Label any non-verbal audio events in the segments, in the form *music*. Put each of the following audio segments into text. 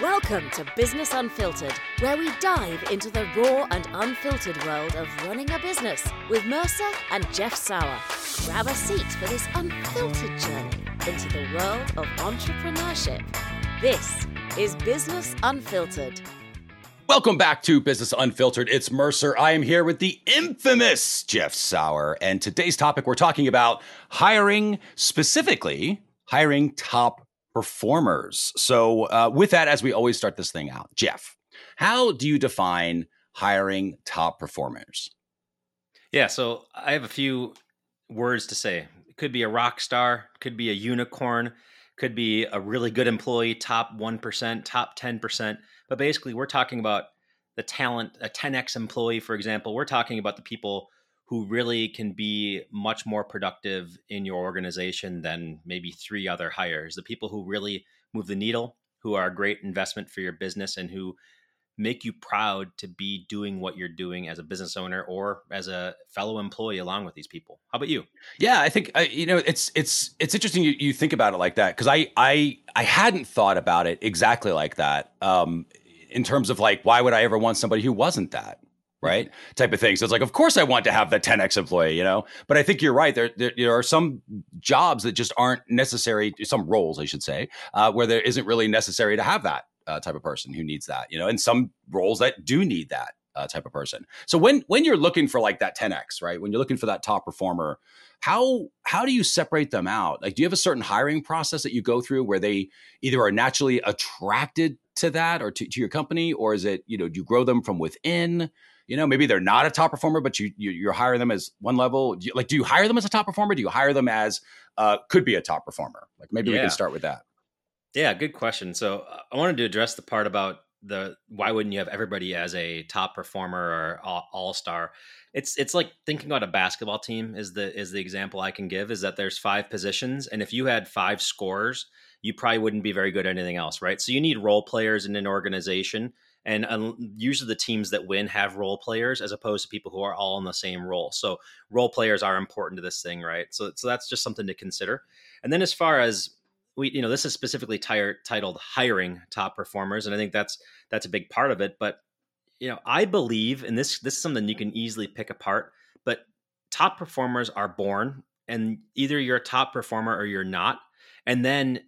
Welcome to Business Unfiltered, where we dive into the raw and unfiltered world of running a business with Mercer and Jeff Sauer. Grab a seat for this unfiltered journey into the world of entrepreneurship. This is Business Unfiltered. Welcome back to Business Unfiltered. It's Mercer. I am here with the infamous Jeff Sauer. And today's topic, we're talking about hiring, specifically hiring top performers. So, uh, with that, as we always start this thing out, Jeff, how do you define hiring top performers? Yeah, so I have a few words to say. It could be a rock star, could be a unicorn, could be a really good employee, top 1%, top 10%. But basically, we're talking about the talent, a 10x employee, for example. We're talking about the people who really can be much more productive in your organization than maybe three other hires. The people who really move the needle, who are a great investment for your business, and who make you proud to be doing what you're doing as a business owner or as a fellow employee along with these people. How about you? Yeah, I think uh, you know it's it's it's interesting you, you think about it like that because I I I hadn't thought about it exactly like that. Um, in terms of like why would I ever want somebody who wasn't that? Right? Type of thing. So it's like, of course, I want to have the 10x employee, you know. But I think you're right. There, there, there are some jobs that just aren't necessary. Some roles, I should say, uh, where there isn't really necessary to have that uh, type of person who needs that, you know. And some roles that do need that uh, type of person. So when when you're looking for like that 10x, right? When you're looking for that top performer, how how do you separate them out? Like, do you have a certain hiring process that you go through where they either are naturally attracted to that or to, to your company, or is it you know do you grow them from within? You know maybe they're not a top performer but you, you are hiring them as one level. Do you, like do you hire them as a top performer? Do you hire them as uh, could be a top performer? Like maybe yeah. we can start with that. Yeah good question. So uh, i wanted to address the part about the why wouldn't you have everybody as a top performer or all star it's it's like thinking about a basketball team is the is the example i can give is that there's five positions and if you had five scores you probably wouldn't be very good at anything else right? So you need role players in an organization and usually the teams that win have role players as opposed to people who are all in the same role. So role players are important to this thing right? So so that's just something to consider. And then as far as we you know this is specifically tire, titled hiring top performers and i think that's that's a big part of it but you know i believe and this this is something you can easily pick apart but top performers are born and either you're a top performer or you're not and then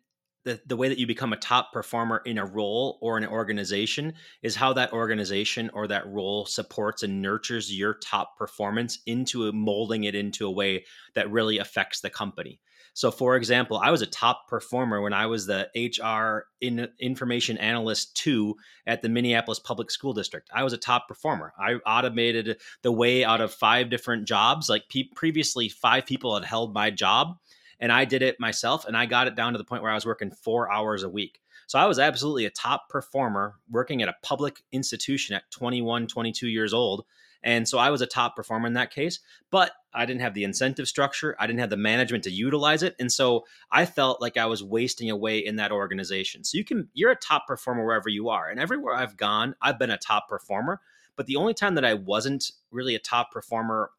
the, the way that you become a top performer in a role or an organization is how that organization or that role supports and nurtures your top performance into molding it into a way that really affects the company. So, for example, I was a top performer when I was the HR in information analyst two at the Minneapolis Public School District. I was a top performer. I automated the way out of five different jobs. Like pe- previously, five people had held my job and I did it myself and I got it down to the point where I was working four hours a week. So I was absolutely a top performer working at a public institution at 21, 22 years old. And so I was a top performer in that case, but I didn't have the incentive structure. I didn't have the management to utilize it. And so I felt like I was wasting away in that organization. So you can, you're a top performer wherever you are. And everywhere I've gone, I've been a top performer. But the only time that I wasn't really a top performer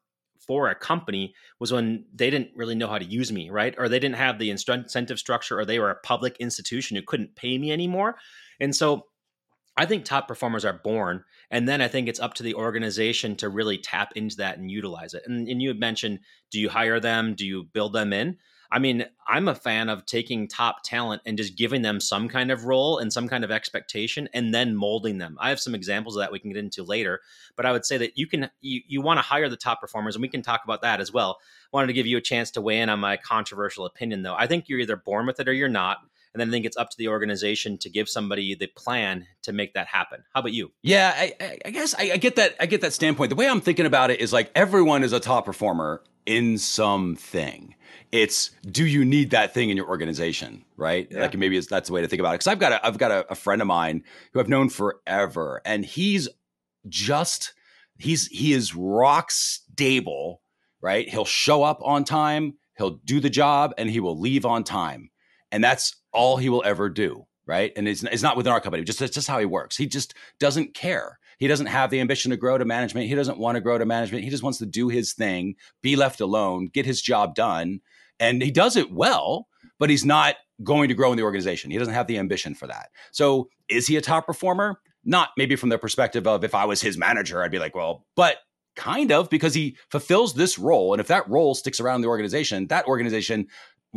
for a company was when they didn't really know how to use me, right? Or they didn't have the incentive structure, or they were a public institution who couldn't pay me anymore. And so I think top performers are born. And then I think it's up to the organization to really tap into that and utilize it. And, and you had mentioned do you hire them? Do you build them in? I mean, I'm a fan of taking top talent and just giving them some kind of role and some kind of expectation and then molding them. I have some examples of that we can get into later, but I would say that you can you, you want to hire the top performers and we can talk about that as well. Wanted to give you a chance to weigh in on my controversial opinion though. I think you're either born with it or you're not. And then I think it's up to the organization to give somebody the plan to make that happen. How about you? Yeah, I, I guess I, I get that. I get that standpoint. The way I'm thinking about it is like everyone is a top performer in something it's do you need that thing in your organization, right? Yeah. Like maybe that's the way to think about it. Because I've got a, I've got a, a friend of mine who I've known forever, and he's just he's he is rock stable, right? He'll show up on time, he'll do the job, and he will leave on time, and that's all he will ever do, right? And it's, it's not within our company. Just that's just how he works. He just doesn't care. He doesn't have the ambition to grow to management. He doesn't want to grow to management. He just wants to do his thing, be left alone, get his job done, and he does it well but he's not going to grow in the organization. He doesn't have the ambition for that. So is he a top performer? Not maybe from the perspective of if I was his manager, I'd be like, well, but kind of because he fulfills this role. And if that role sticks around the organization, that organization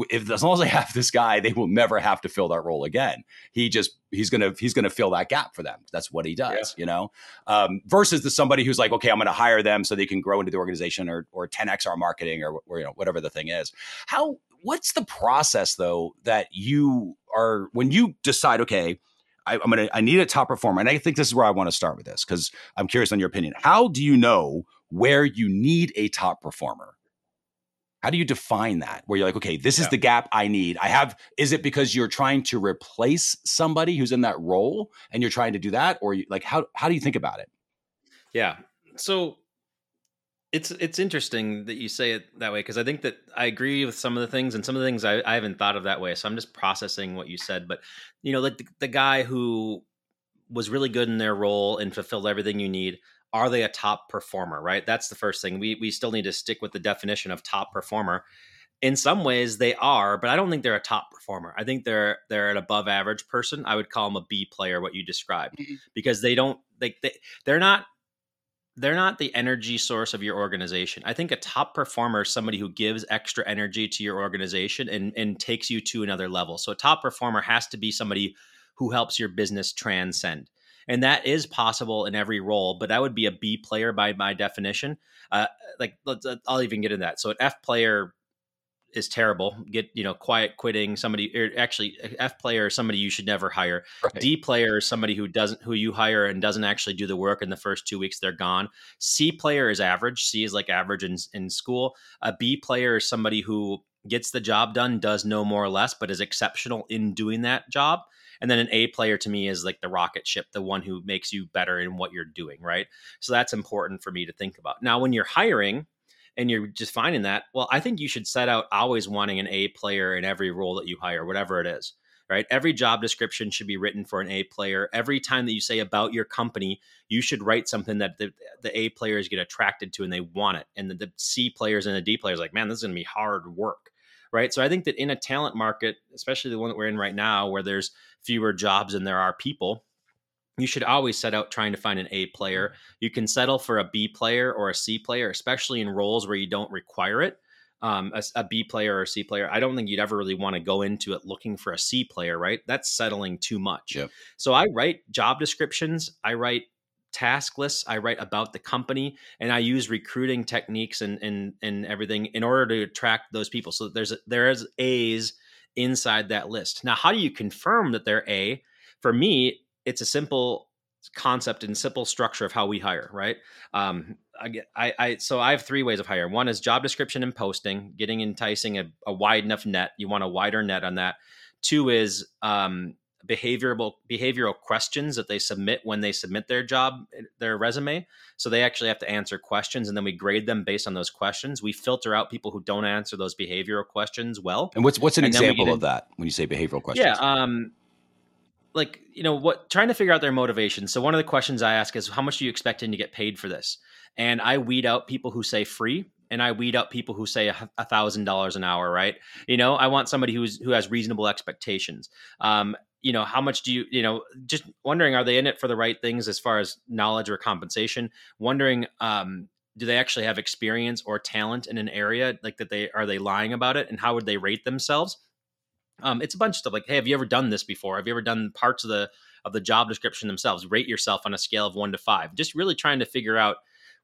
if as long as they have this guy, they will never have to fill that role again. He just he's gonna he's gonna fill that gap for them. That's what he does, yeah. you know. Um, versus the somebody who's like, okay, I'm gonna hire them so they can grow into the organization or or 10x our marketing or, or you know whatever the thing is. How what's the process though that you are when you decide, okay, I, I'm gonna I need a top performer, and I think this is where I want to start with this because I'm curious on your opinion. How do you know where you need a top performer? How do you define that? Where you're like, okay, this is yeah. the gap I need. I have. Is it because you're trying to replace somebody who's in that role, and you're trying to do that, or you, like how how do you think about it? Yeah. So it's it's interesting that you say it that way because I think that I agree with some of the things and some of the things I, I haven't thought of that way. So I'm just processing what you said. But you know, like the, the guy who was really good in their role and fulfilled everything you need are they a top performer right that's the first thing we we still need to stick with the definition of top performer in some ways they are but i don't think they're a top performer i think they're they're an above average person i would call them a b player what you described mm-hmm. because they don't they, they they're not they're not the energy source of your organization. I think a top performer is somebody who gives extra energy to your organization and, and takes you to another level. So a top performer has to be somebody who helps your business transcend and that is possible in every role. But that would be a B player by my definition. Uh, like let's, uh, I'll even get in that. So an F player is terrible. Get you know quiet quitting somebody or actually F player is somebody you should never hire. Right. D player is somebody who doesn't who you hire and doesn't actually do the work in the first two weeks they're gone. C player is average. C is like average in in school. A B player is somebody who gets the job done, does no more or less, but is exceptional in doing that job. And then an A player to me is like the rocket ship, the one who makes you better in what you're doing, right? So that's important for me to think about. Now, when you're hiring and you're just finding that, well, I think you should set out always wanting an A player in every role that you hire, whatever it is. Right? Every job description should be written for an A player. Every time that you say about your company, you should write something that the, the A players get attracted to and they want it. And the, the C players and the D players like, man, this is going to be hard work right? So I think that in a talent market, especially the one that we're in right now, where there's fewer jobs than there are people, you should always set out trying to find an A player. You can settle for a B player or a C player, especially in roles where you don't require it. Um, a, a B player or a C player, I don't think you'd ever really want to go into it looking for a C player, right? That's settling too much. Yep. So I write job descriptions, I write task lists i write about the company and i use recruiting techniques and and and everything in order to attract those people. So there's there's a's inside that list. Now how do you confirm that they're a? For me it's a simple concept and simple structure of how we hire right? Um I, I so i have three ways of hiring. One is job description and posting getting enticing a, a wide enough net. You want a wider net on that. Two is um behavioral behavioral questions that they submit when they submit their job their resume. So they actually have to answer questions and then we grade them based on those questions. We filter out people who don't answer those behavioral questions well. And what's what's an example of that when you say behavioral questions? yeah um like you know what trying to figure out their motivation. So one of the questions i ask is how much are you expecting to get paid for this? And i weed out people who say free and I weed up people who say a thousand dollars an hour, right? You know, I want somebody who's who has reasonable expectations. Um, you know how much do you you know just wondering are they in it for the right things as far as knowledge or compensation? Wondering um do they actually have experience or talent in an area like that they are they lying about it and how would they rate themselves? Um it's a bunch of stuff like hey have you ever done this before? Have you ever done parts of the of the job description themselves? Rate yourself on a scale of 1 to 5 just really trying to figure out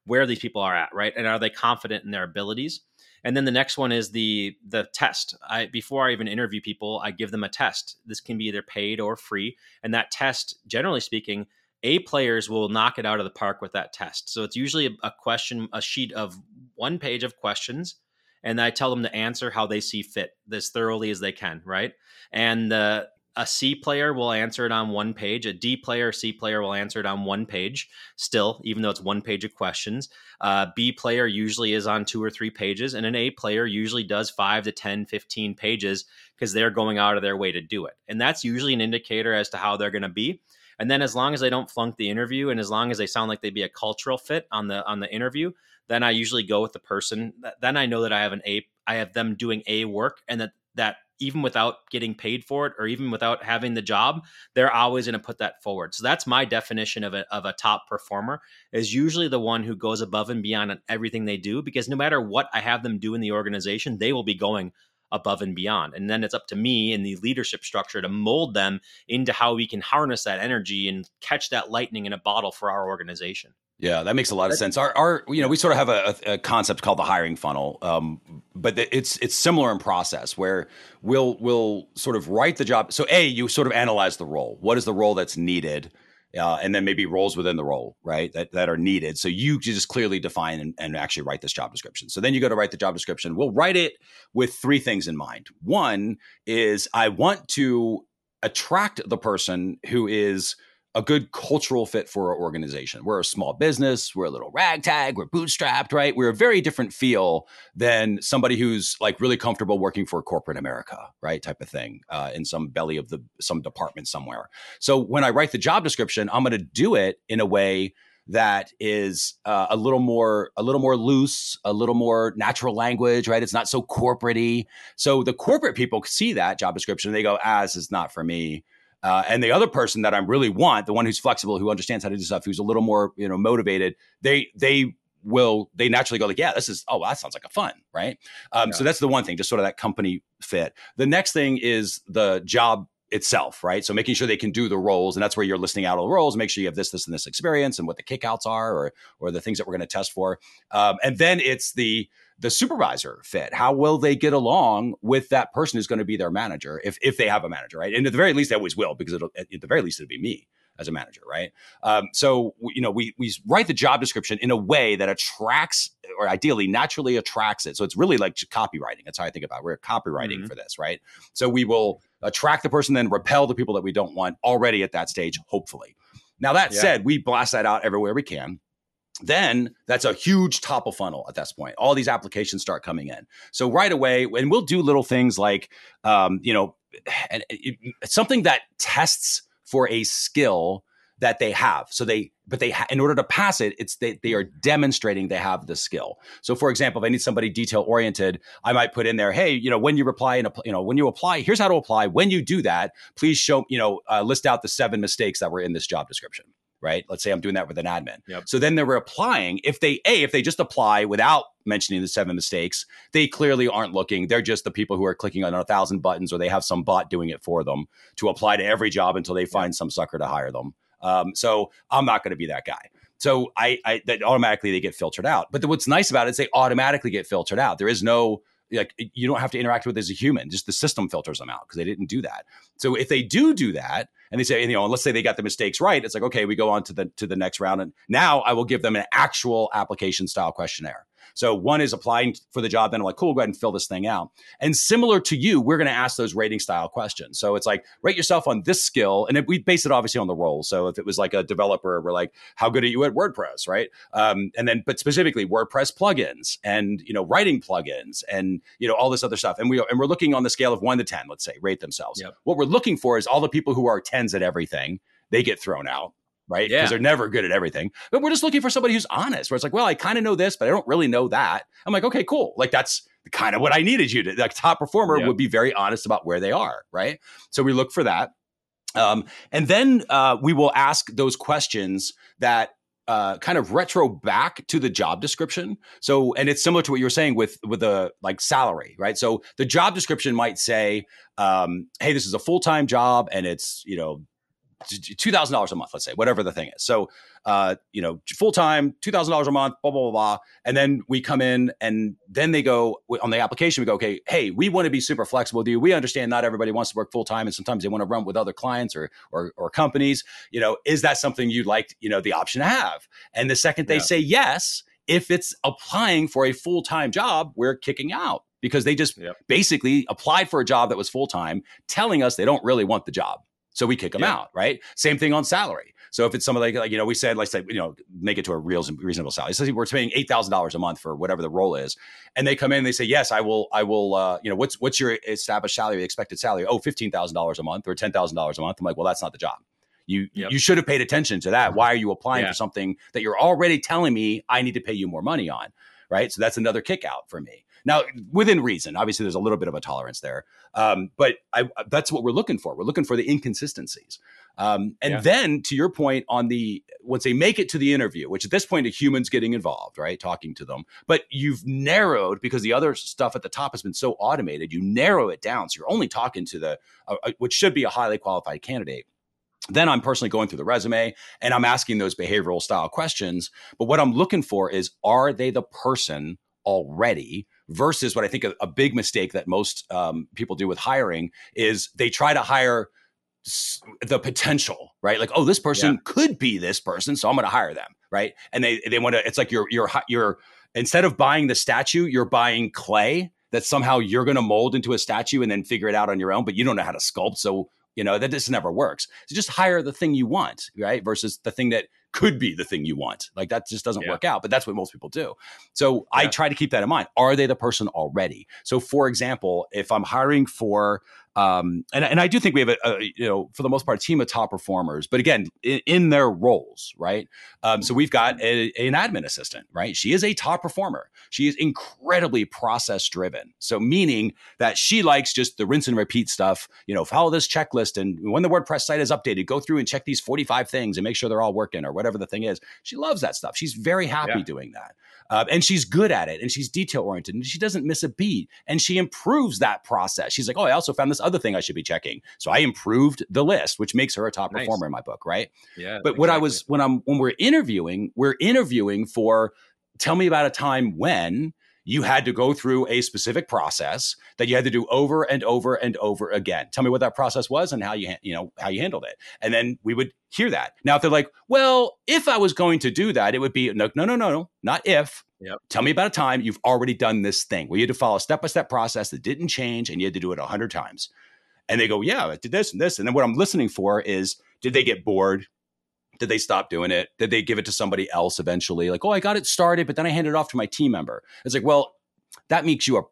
where these people are at right? And are they confident in their abilities? And then the next one is the the test. I before i even interview people i give them a test. This can be either paid or free. And that test generally speaking a players will knock it out of the park with that test. So it's usually a, a question a sheet of one page of questions and i tell them to answer how they see fit as thoroughly as they can right? And the a C player will answer it on one page. A D player, C player will answer it on one page still, even though it's one page of questions. Uh, B player usually is on two or three pages, and an A player usually does five to 10, 15 pages because they're going out of their way to do it. And that's usually an indicator as to how they're going to be. And then as long as they don't flunk the interview and as long as they sound like they'd be a cultural fit on the on the interview, then I usually go with the person. Then I know that I have an A I have them doing A work and that that even without getting paid for it or even without having the job, they're always going to put that forward. So that's my definition of a, of a top performer is usually the one who goes above and beyond on everything they do because no matter what I have them do in the organization, they will be going above and beyond. And then it's up to me in the leadership structure to mold them into how we can harness that energy and catch that lightning in a bottle for our organization. Yeah, that makes a lot of sense. Our, our, you know, we sort of have a, a concept called the hiring funnel, um, but it's it's similar in process where we'll we'll sort of write the job. So, a you sort of analyze the role. What is the role that's needed? uh, and then maybe roles within the role, right? That that are needed. So you just clearly define and, and, actually write this job description. So then you go to write the job description. We'll write it with three things in mind. One is I want to attract the person who is a good cultural fit for our organization. We're a small business, we're a little ragtag, we're bootstrapped, right? We're a very different feel than somebody who's like really comfortable working for corporate America, right? Type of thing uh, in some belly of the some department somewhere. So when I write the job description, I'm going to do it in a way that is uh, a little more a little more loose, a little more natural language, right? It's not so corporatey. So the corporate people see that job description they go, "Ah, is not for me." Uh, and the other person that I'm really want, the one who's flexible, who understands how to do stuff, who's a little more you know motivated, they they will they naturally go like, yeah, this is oh that sounds like a fun, right? Um, yeah. So that's the one thing, just sort of that company fit. The next thing is the job itself, right? So making sure they can do the roles, and that's where you're listing out all the roles. Make sure you have this, this, and this experience, and what the kickouts are, or or the things that we're going to test for. Um, and then it's the the supervisor fit? How will they get along with that person who's going to be their manager if if they have a manager, right? And at the very least, they always will because it'll at the very least it'll be me as a manager, right? Um, so you know, we we write the job description in a way that attracts, or ideally, naturally attracts it. So it's really like copywriting. That's how I think about. It. We're copywriting mm-hmm. for this, right? So we will attract the person, then repel the people that we don't want already at that stage, hopefully. Now that yeah. said, we blast that out everywhere we can then that's a huge top of funnel at this point. All these applications start coming in. So right away, and we'll do little things like, um, you know, and something that tests for a skill that they have. So they, but they, ha- in order to pass it, it's they, they are demonstrating they have the skill. So for example, if I need somebody detail oriented, I might put in there, hey, you know, when you reply and you know, when you apply, here's how to apply. When you do that, please show, you know, uh, list out the seven mistakes that were in this job description right? Let's say I'm doing that with an admin. Yep. So then they're applying. If they a if they just apply without mentioning the seven mistakes, they clearly aren't looking. They're just the people who are clicking on a thousand buttons, or they have some bot doing it for them to apply to every job until they find yep. some sucker to hire them. Um, so I'm not going to be that guy. So I, I that automatically they get filtered out. But the, what's nice about it is they automatically get filtered out. There is no like you don't have to interact with as a human just the system filters them out because they didn't do that. So if they do do that and they say you know let's say they got the mistakes right it's like okay we go on to the to the next round and now i will give them an actual application style questionnaire so one is applying for the job, then I'm like, cool, go ahead and fill this thing out. And similar to you, we're going to ask those rating style questions. So it's like, rate yourself on this skill. And we base it obviously on the role. So if it was like a developer, we're like, how good are you at WordPress, right? Um, and then, but specifically WordPress plugins and, you know, writing plugins and, you know, all this other stuff. And we, and we're looking on the scale of one to 10, let's say, rate themselves. Yep. What we're looking for is all the people who are 10s at everything they get thrown out right? Because yeah. they're never good at everything. But we're just looking for somebody who's honest, where it's like, well, I kind of know this, but I don't really know that. I'm like, okay, cool. Like that's kind of what I needed you to. Like top performer would be very honest about where they are, right? So we look for that. Um, and then uh, we will ask those questions that uh, kind of retro back to the job description. So, and it's similar to what you were saying with with the like salary, right? So the job description might say, um, "Hey, this is a full time job, and it's you know two thousand dollars a month, let's say, whatever the thing is. So, uh, you know, full time, two thousand dollars a month, blah blah blah blah, and then we come in, and then they go on the application. We go, okay, hey, we want to be super flexible with you. We understand not everybody wants to work full time, and sometimes they want to run with other clients or, or or companies. You know, is that something you'd like? You know, the option to have? And the second they yeah. say yes, if it's applying for a full time job, we're kicking out because they just yep. basically applied for a job that was full time, telling us they don't really want the job. So we kick them yeah. out, right? Same thing on salary. So if it's somebody like, like you know, we said, let's say, you know, make it to a real reasonable salary. So we're paying eight thousand dollars a month for whatever the role is, and they come in and they say, yes, I will, I will, uh, you know, what's what's your established salary, expected salary? Oh, fifteen thousand dollars a month or ten thousand dollars a month. I'm like, well, that's not the job. You yep. you should have paid attention to that. Why are you applying yeah. for something that you're already telling me I need to pay you more money on? Right. So that's another kick out for me. Now, within reason, obviously, there's a little bit of a tolerance there, um, but I, that's what we're looking for. We're looking for the inconsistencies. Um, and yeah. then to your point on the once they make it to the interview, which at this point a human's getting involved, right, talking to them, but you've narrowed because the other stuff at the top has been so automated. You narrow it down, so you're only talking to the uh, uh which should be a highly qualified candidate then I'm personally going through the resume and I'm asking those behavioral style questions. But what I'm looking for is are they the person already? Versus what I think a, a big mistake that most um, people do with hiring is they try to hire the potential, right? Like, oh, this person yeah. could be this person, so I'm going to hire them, right? And they they want to. It's like you're you're you're instead of buying the statue, you're buying clay that somehow you're going to mold into a statue and then figure it out on your own, but you don't know how to sculpt. So you know, that just never works. So just hire the thing you want, right? Versus the thing that could be the thing you want. Like that just doesn't yeah. work out, but that's what most people do. So yeah. I try to keep that in mind. Are they the person already? So for example, if I'm hiring for um, and, and I do think we have a, a, you know for the most part team of top performers, but again in, in their roles, right? Um, so we've got a, an admin assistant, right? She is a top performer. She is incredibly process driven. So meaning that she likes just the rinse and repeat stuff. You know, follow this checklist, and when the WordPress site is updated, go through and check these forty five things and make sure they're all working or whatever the thing is. She loves that stuff. She's very happy yeah. doing that. Uh, and she's good at it and she's detail oriented and she doesn't miss a beat and she improves that process. She's like, oh, I also found this other thing I should be checking. So I improved the list, which makes her a top nice. performer in my book, right? Yeah. But exactly. what I was when I'm when we're interviewing, we're interviewing for tell me about a time when you had to go through a specific process that you had to do over and over and over again. Tell me what that process was and how you you know how you handled it. And then we would hear that. Now if they're like, "Well, if I was going to do that, it would be no no no no, no not if. Yep. Tell me about a time you've already done this thing where you had to follow a step-by-step process that didn't change and you had to do it a 100 times." And they go, "Yeah, I did this and this." And then what I'm listening for is did they get bored? Did they stop doing it? Did they give it to somebody else eventually? Like, oh, I got it started, but then I handed it off to my team member. It's like, well, that makes you a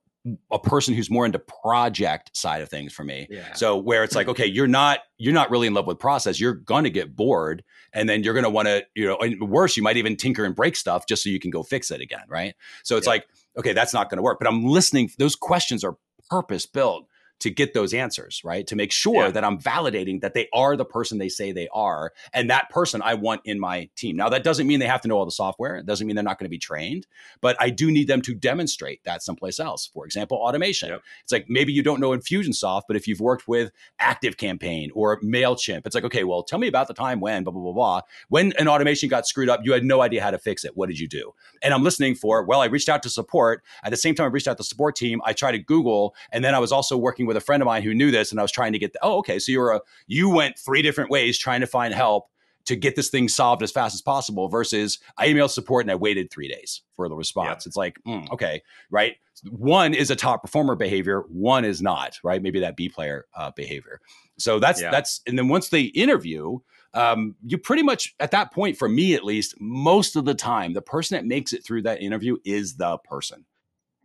a person who's more into project side of things for me. Yeah. So where it's like, hmm. okay, you're not you're not really in love with process. You're gonna get bored, and then you're gonna want to, you know, and worse, you might even tinker and break stuff just so you can go fix it again, right? So it's yeah. like, okay, that's not gonna work. But I'm listening. Those questions are purpose built to get those answers, right? To make sure yeah. that I'm validating that they are the person they say they are. And that person I want in my team. Now, that doesn't mean they have to know all the software. It doesn't mean they're not going to be trained, but I do need them to demonstrate that someplace else. For example, automation. Yep. It's like maybe you don't know Infusionsoft, but if you've worked with Active Campaign or MailChimp, it's like, okay, well, tell me about the time when, blah, blah, blah, blah. When an automation got screwed up, you had no idea how to fix it. What did you do? And I'm listening for, well, I reached out to support. At the same time, I reached out to the support team. I tried to Google, and then I was also working working with a friend of mine who knew this, and I was trying to get. The, oh, okay. So you were a you went three different ways trying to find help to get this thing solved as fast as possible. Versus I emailed support and I waited three days for the response. Yeah. It's like mm, okay, right. One is a top performer behavior. One is not. Right. Maybe that B player uh, behavior. So that's yeah. that's and then once they interview. Um, you pretty much at that point, for me at least, most of the time, the person that makes it through that interview is the person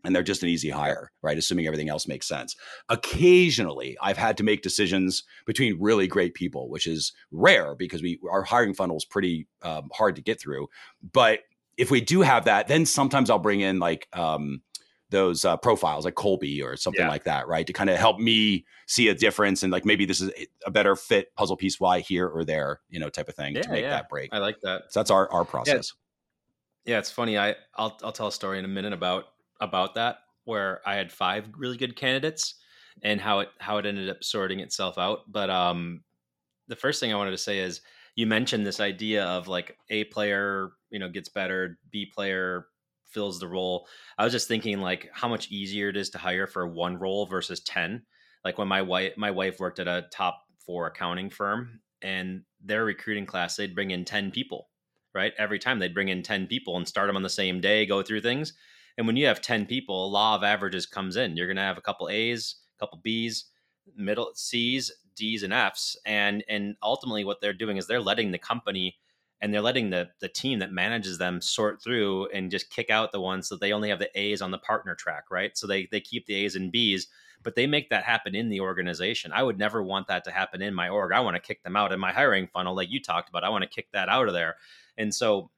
and they're just an easy hire, right? Assuming everything else makes sense. Occasionally, I've had to make decisions between really great people, which is rare because we our hiring funnel is pretty um, hard to get through. But if we do have that, then sometimes I'll bring in like um, those uh, profiles, like Kolbe or something yeah. like that, right, to kind of help me see a difference and like maybe this is a better fit puzzle piece why here or there, you know, type of thing yeah, to make yeah. that break. I like that. So that's our our process. Yeah, it's funny. I I'll I'll tell a story in a minute about about that where I had five really good candidates and how it how it ended up sorting itself out. But um, the first thing I wanted to say is you mentioned this idea of like a player you know gets better, B player fills the role. I was just thinking like how much easier it is to hire for one role versus ten. Like when my wife my wife worked at a top four accounting firm and their recruiting class they'd bring in 10 people right every time they'd bring in 10 people and start them on the same day go through things and when you have 10 people, law of averages comes in. You're going to have a couple A's, a couple B's, middle C's, D's and F's. And and ultimately what they're doing is they're letting the company and they're letting the the team that manages them sort through and just kick out the ones so they only have the A's on the partner track, right? So they they keep the A's and B's, but they make that happen in the organization. I would never want that to happen in my org. I want to kick them out in my hiring funnel like you talked about. I want to kick that out of there. And so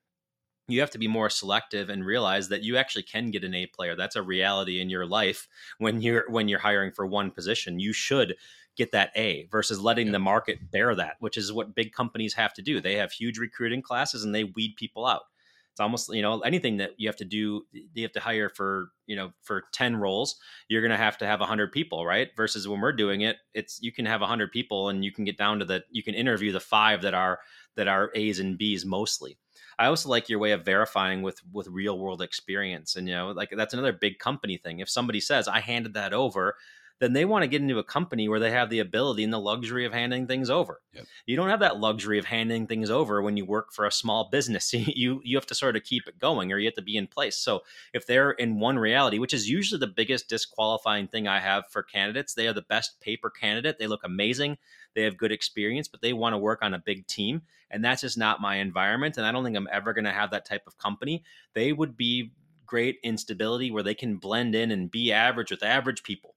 you have to be more selective and realize that you actually can get an A player. That's a reality in your life when you're when you're hiring for one position. You should get that A versus letting the market bear that, which is what big companies have to do. They have huge recruiting classes and they weed people out. It's almost, you know, anything that you have to do, you have to hire for, you know, for 10 roles, you're going to have to have 100 people, right? Versus when we're doing it, it's you can have 100 people and you can get down to the you can interview the 5 that are that are A's and B's mostly. I also like your way of verifying with with real world experience and you know, like that's another big company thing. If somebody says I handed that over, then they want to get into a company where they have the ability and the luxury of handing things over. Yep. You don't have that luxury of handing things over when you work for a small business. *laughs* you you have to sort of keep it going or you have to be in place. So if they're in one reality, which is usually the biggest disqualifying thing I have for candidates, they are the best paper candidate. They look amazing. They have good experience, but they want to work on a big team. And that's just not my environment. And I don't think I'm ever going to have that type of company. They would be great instability where they can blend in and be average with average people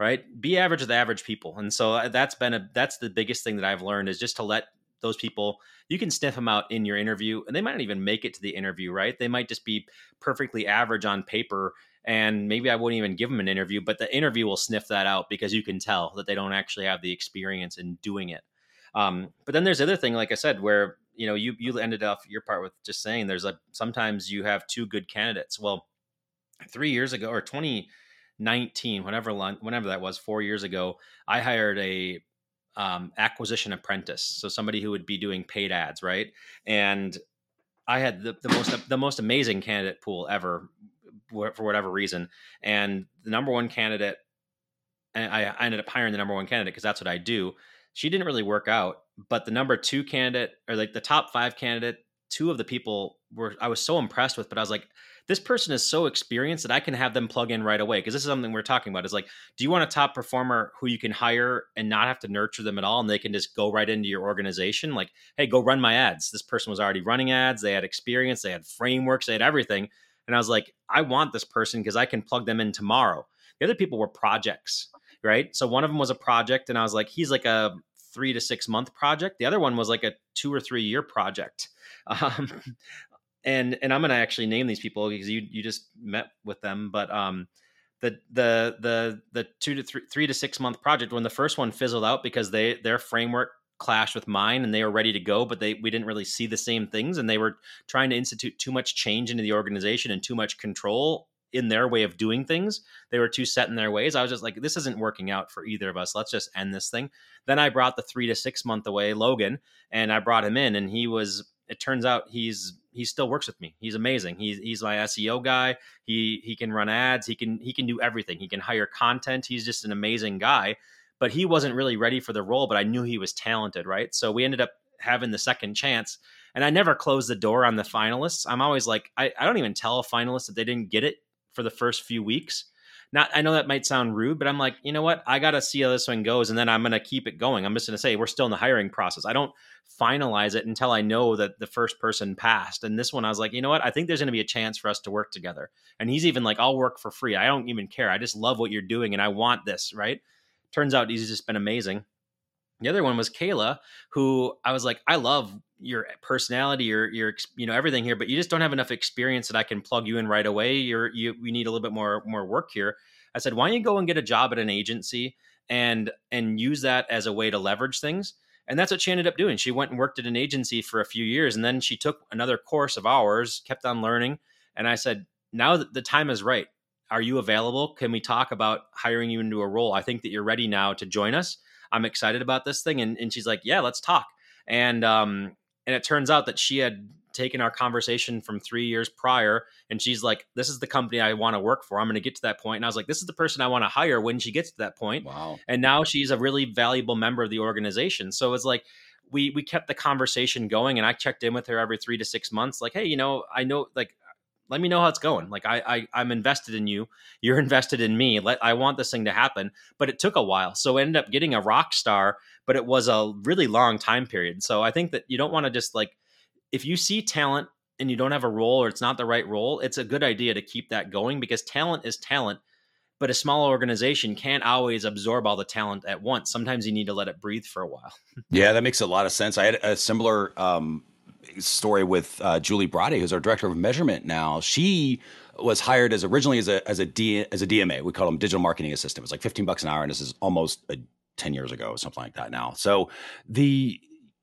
right? Be average with average people. And so uh, that's been a that's the biggest thing that I've learned is just to let those people you can sniff them out in your interview and they might not even make it to the interview right they might just be perfectly average on paper and maybe i wouldn't even give them an interview but the interview will sniff that out because you can tell that they don't actually have the experience in doing it um, but then there's the other thing like i said where you know you you ended off your part with just saying there's like sometimes you have two good candidates well three years ago or 20 19, whenever whenever that was, four years ago, I hired a um, acquisition apprentice, so somebody who would be doing paid ads, right? And I had the, the most the most amazing candidate pool ever for whatever reason, and the number one candidate, and I, I ended up hiring the number one candidate because that's what I do. She didn't really work out, but the number two candidate, or like the top five candidate, two of the people were I was so impressed with, but I was like, this person is so experienced that I can have them plug in right away. Because this is something we're talking about. Is like, do you want a top performer who you can hire and not have to nurture them at all, and they can just go right into your organization? Like, hey, go run my ads. This person was already running ads. They had experience. They had frameworks. They had everything. And I was like, I want this person because I can plug them in tomorrow. The other people were projects, right? So one of them was a project, and I was like, he's like a three to six month project. The other one was like a two or three year project. Um, *laughs* and and I'm going to actually name these people because you you just met with them, but um, the the the the two to three three to six month project when the first one fizzled out because they their framework clashed with mine and they were ready to go but they we didn't really see the same things and they were trying to institute too much change into the organization and too much control in their way of doing things they were too set in their ways i was just like this isn't working out for either of us let's just end this thing then i brought the three to six month away logan and i brought him in and he was it turns out he's he still works with me. He's amazing. He's he's my SEO guy. He he can run ads. He can he can do everything. He can hire content. He's just an amazing guy. But he wasn't really ready for the role. But I knew he was talented, right? So we ended up having the second chance. And I never closed the door on the finalists. I'm always like, I, I don't even tell a finalist that they didn't get it for the first few weeks not I know that might sound rude, but I'm like, you know what? I got to see how this one goes and then I'm going to keep it going. I'm just going to say we're still in the hiring process. I don't finalize it until I know that the first person passed. And this one I was like, you know what? I think there's going to be a chance for us to work together. And he's even like, I'll work for free. I don't even care. I just love what you're doing and I want this, right? Turns out he's just been amazing. The other one was Kayla, who I was like, I love your personality, your your you know everything here, but you just don't have enough experience that I can plug you in right away. You're you we need a little bit more more work here. I said, why don't you go and get a job at an agency and and use that as a way to leverage things? And that's what she ended up doing. She went and worked at an agency for a few years, and then she took another course of ours, kept on learning. And I said, now the time is right. Are you available? Can we talk about hiring you into a role? I think that you're ready now to join us. I'm excited about this thing. And, and she's like, yeah, let's talk. And um, and it turns out that she had taken our conversation from three years prior and she's like this is the company i want to work for i'm going to get to that point. and i was like this is the person i want to hire when she gets to that point wow and now she's a really valuable member of the organization so it's like we we kept the conversation going and i checked in with her every three to six months like hey you know i know like let me know how it's going. Like I, I I'm invested in you. You're *laughs* invested in me. Let I want this thing to happen. But it took a while. So I ended up getting a rock star, but it was a really long time period. So I think that you don't want to just like if you see talent and you don't have a role or it's not the right role, it's a good idea to keep that going because talent is talent. But a small organization can't always absorb all the talent at once. Sometimes you need to let it breathe for a while. *laughs* yeah, that makes a lot of sense. I had a similar um, story with uh, Julie Brady, who's our director of measurement now. She was hired as originally as a as a D, as a DMA. We call them digital marketing assistant. It was like 15 bucks an hour, and this is almost a 10 years ago, something like that now. So the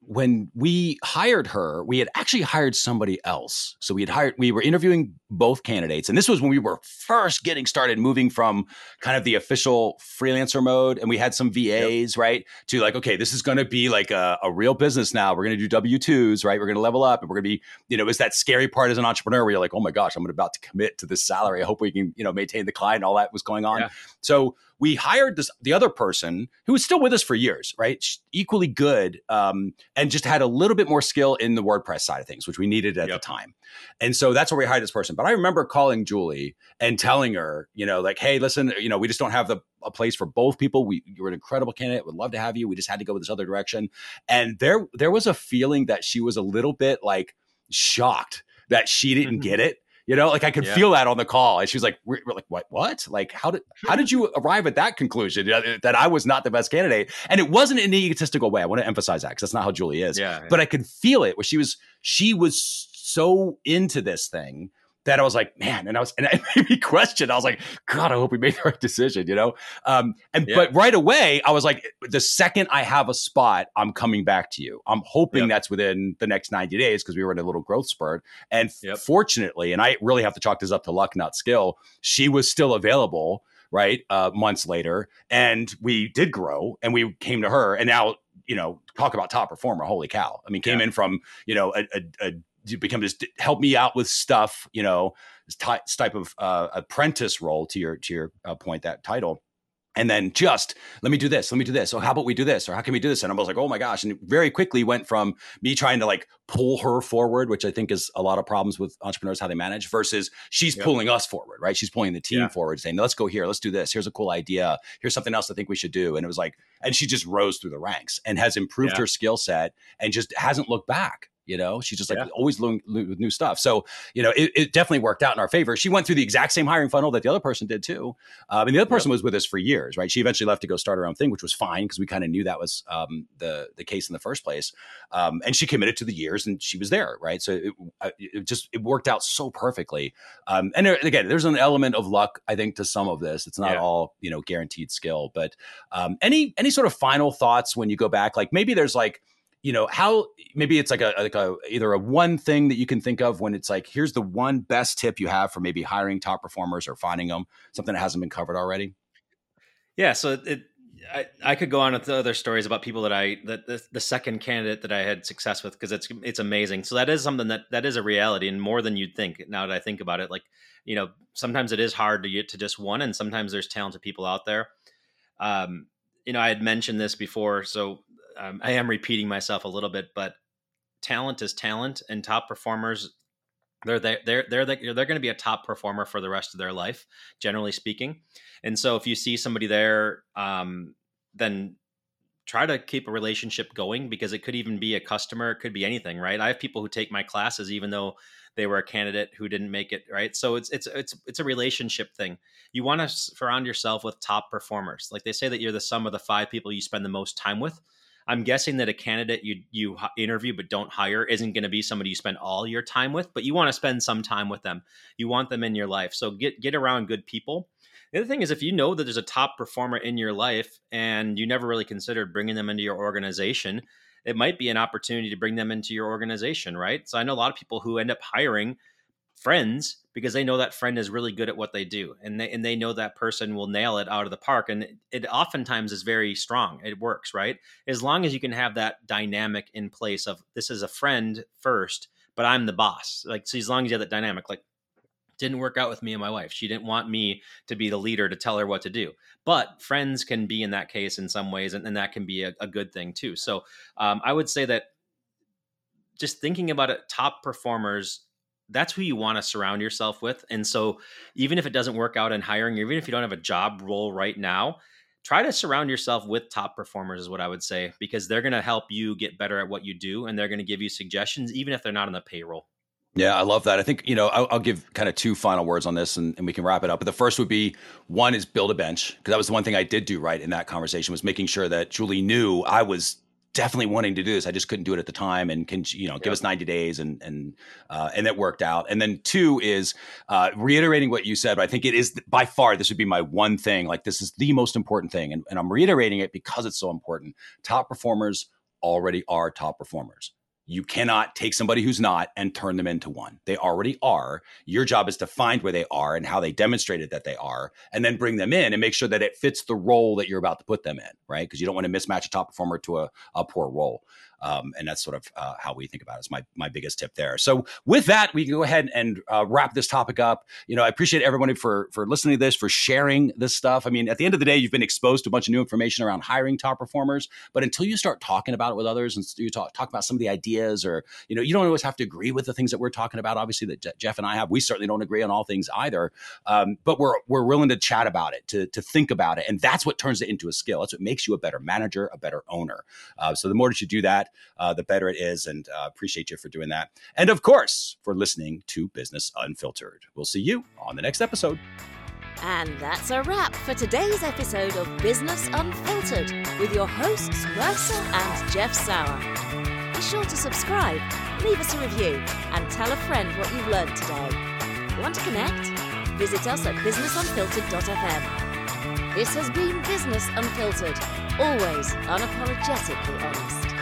when we hired her, we had actually hired somebody else. So we had hired, we were interviewing both candidates. And this was when we were first getting started moving from kind of the official freelancer mode. And we had some VAs, yep. right? To like, okay, this is going to be like a, a, real business now. We're going to do W 2s, right? We're going to level up and we're going to be, you know, it's that scary part as an entrepreneur where you're like, oh my gosh, I'm about to commit to this salary. I hope we can, you know, maintain the client and all that was going on. Yeah. So we hired this the other person who was still with us for years, right? Equally good, um, and just had a little bit more skill in the WordPress side of things, which we needed at yep. the time. And so that's where we hired this person. But I remember calling Julie and telling her, you know, like, hey, listen, you know, we just don't have the a place for both people. We you're an incredible candidate. Would love to have you. We just had to go with this other direction. And there there was a feeling that she was a little bit like shocked that she didn't mm-hmm. get it you know, like I could yeah. feel that on the call. And she was like, we're, we're, like, what, what? Like, how did, how did you arrive at that conclusion that I was not the best candidate? And it wasn't in an egotistical way. I want to emphasize that because that's not how Julie is. Yeah, yeah. But I could feel it where she was, she was so into this thing that I was like, man, and I was, and it *laughs* made me question. I was like, God, I hope we made the right decision, you know? Um, and, yeah. but right away, I was like, the second I have a spot, I'm coming back to you. I'm hoping yep. that's within the next 90 days because we were in a little growth spurt. And yep. fortunately, and I really have to chalk this up to luck, not skill, she was still available, right? Uh, months later. And we did grow and we came to her. And now, you know, talk about top performer. Holy cow. I mean, came yeah. in from, you know, a, a, a to become just help me out with stuff, you know, this type of uh, apprentice role to your to your uh, point that title. And then just let me do this, let me do this. So how about we do this, or how can we do this? And I was like, oh my gosh! And very quickly went from me trying to like pull her forward, which I think is a lot of problems with entrepreneurs how they manage, versus she's yep. pulling us forward, right? She's pulling the team yeah. forward, saying, let's go here, let's do this. Here's a cool idea. Here's something else I think we should do. And it was like, and she just rose through the ranks and has improved yeah. her skill set and just hasn't looked back. You know, she's just like yeah. always learning with new stuff. So, you know, it, it, definitely worked out in our favor. She went through the exact same hiring funnel that the other person did too. Um, and the other person yep. was with us for years, right? She eventually left to go start her own thing, which was fine because we kind of knew that was um, the the case in the first place. Um, and she committed to the years, and she was there, right? So it, it just it worked out so perfectly. Um, and again, there's an element of luck, I think, to some of this. It's not yeah. all you know guaranteed skill, but um, any any sort of final thoughts when you go back, like maybe there's like you know how maybe it's like a like a either a one thing that you can think of when it's like here's the one best tip you have for maybe hiring top performers or finding them something that hasn't been covered already yeah so it I, I could go on with other stories about people that I that the, the second candidate that I had success with because it's it's amazing. So that is something that that is a reality and more than you'd think. Now that I think about it, like you know, sometimes it is hard to get to just one, and sometimes there's talented people out there. Um, you know, I had mentioned this before, so um, I am repeating myself a little bit, but talent is talent, and top performers they're they're they're they're, they're going to be a top performer for the rest of their life, generally speaking. And so, if you see somebody there, um, then try to keep a relationship going because it could even be a customer, it could be anything, right? I have people who take my classes even though they were a candidate who didn't make it, right? So it's it's it's it's a relationship thing. You want to surround yourself with top performers. Like they say that you're the sum of the five people you spend the most time with. I'm guessing that a candidate you you interview but don't hire isn't going to be somebody you spend all your time with, but you want to spend some time with them. You want them in your life. So get get around good people. The other thing is if you know that there's a top performer in your life and you never really considered bringing them into your organization, it might be an opportunity to bring them into your organization, right? So I know a lot of people who end up hiring friends because they know that friend is really good at what they do and they and they know that person will nail it out of the park and it, it, oftentimes is very strong. It works right? As long as you can have that dynamic in place of this is a friend first but i'm the boss like so as long as you have that dynamic like didn't work out with me and my wife. She didn't want me to be the leader to tell her what to do. But friends can be in that case in some ways and, and that can be a, a good thing too. So um, i would say that just thinking about it top performers that's who you want to surround yourself with. And so, even if it doesn't work out in hiring, even if you don't have a job role right now, try to surround yourself with top performers, is what I would say, because they're going to help you get better at what you do and they're going to give you suggestions, even if they're not on the payroll. Yeah, I love that. I think, you know, I'll, I'll give kind of two final words on this and, and, we can wrap it up. But the first would be one is build a bench, because that was the one thing I did do right in that conversation was making sure that Julie knew I was definitely wanting to do this. I just couldn't do it at the time, and can you know give us ninety days, and and uh, and that worked out. And then two is uh, reiterating what you said. But I think it is by far this would be my one thing. Like this is the most important thing, and, and I'm reiterating it because it's so important. Top performers already are top performers. You cannot take somebody who's not and turn them into one. They already are. Your job is to find where they are and how they demonstrated that they are, and then bring them in and make sure that it fits the role that you're about to put them in, right? Because you don't want to mismatch a top performer to a, a poor role. Um, and that's sort of uh, how we think about it. It's my my biggest tip there. So with that, we can go ahead and uh, wrap this topic up. You know, I appreciate everybody for for listening to this, for sharing this stuff. I mean, at the end of the day, you've been exposed to a bunch of new information around hiring top performers, but until you start talking about it with others and you talk talk about some of the ideas, or you know, you don't always have to agree with the things that we're talking about. Obviously, that Je- Jeff and I have. We certainly don't agree on all things either, um, but we're we're willing to chat about it, to to think about it, and that's what turns it into a skill. That's what makes you a better manager, a better owner. Uh, so the more that you do that, uh, the better it is. And uh, appreciate you for doing that. And of course, for listening to Business Unfiltered. We'll see you on the next episode. And that's a wrap for today's episode of Business Unfiltered with your hosts, Mercer and Jeff Sauer. Be sure to subscribe, leave us a review, and tell a friend what you've learned today. Want to connect? Visit us at businessunfiltered.fm. This has been Business Unfiltered, always unapologetically honest.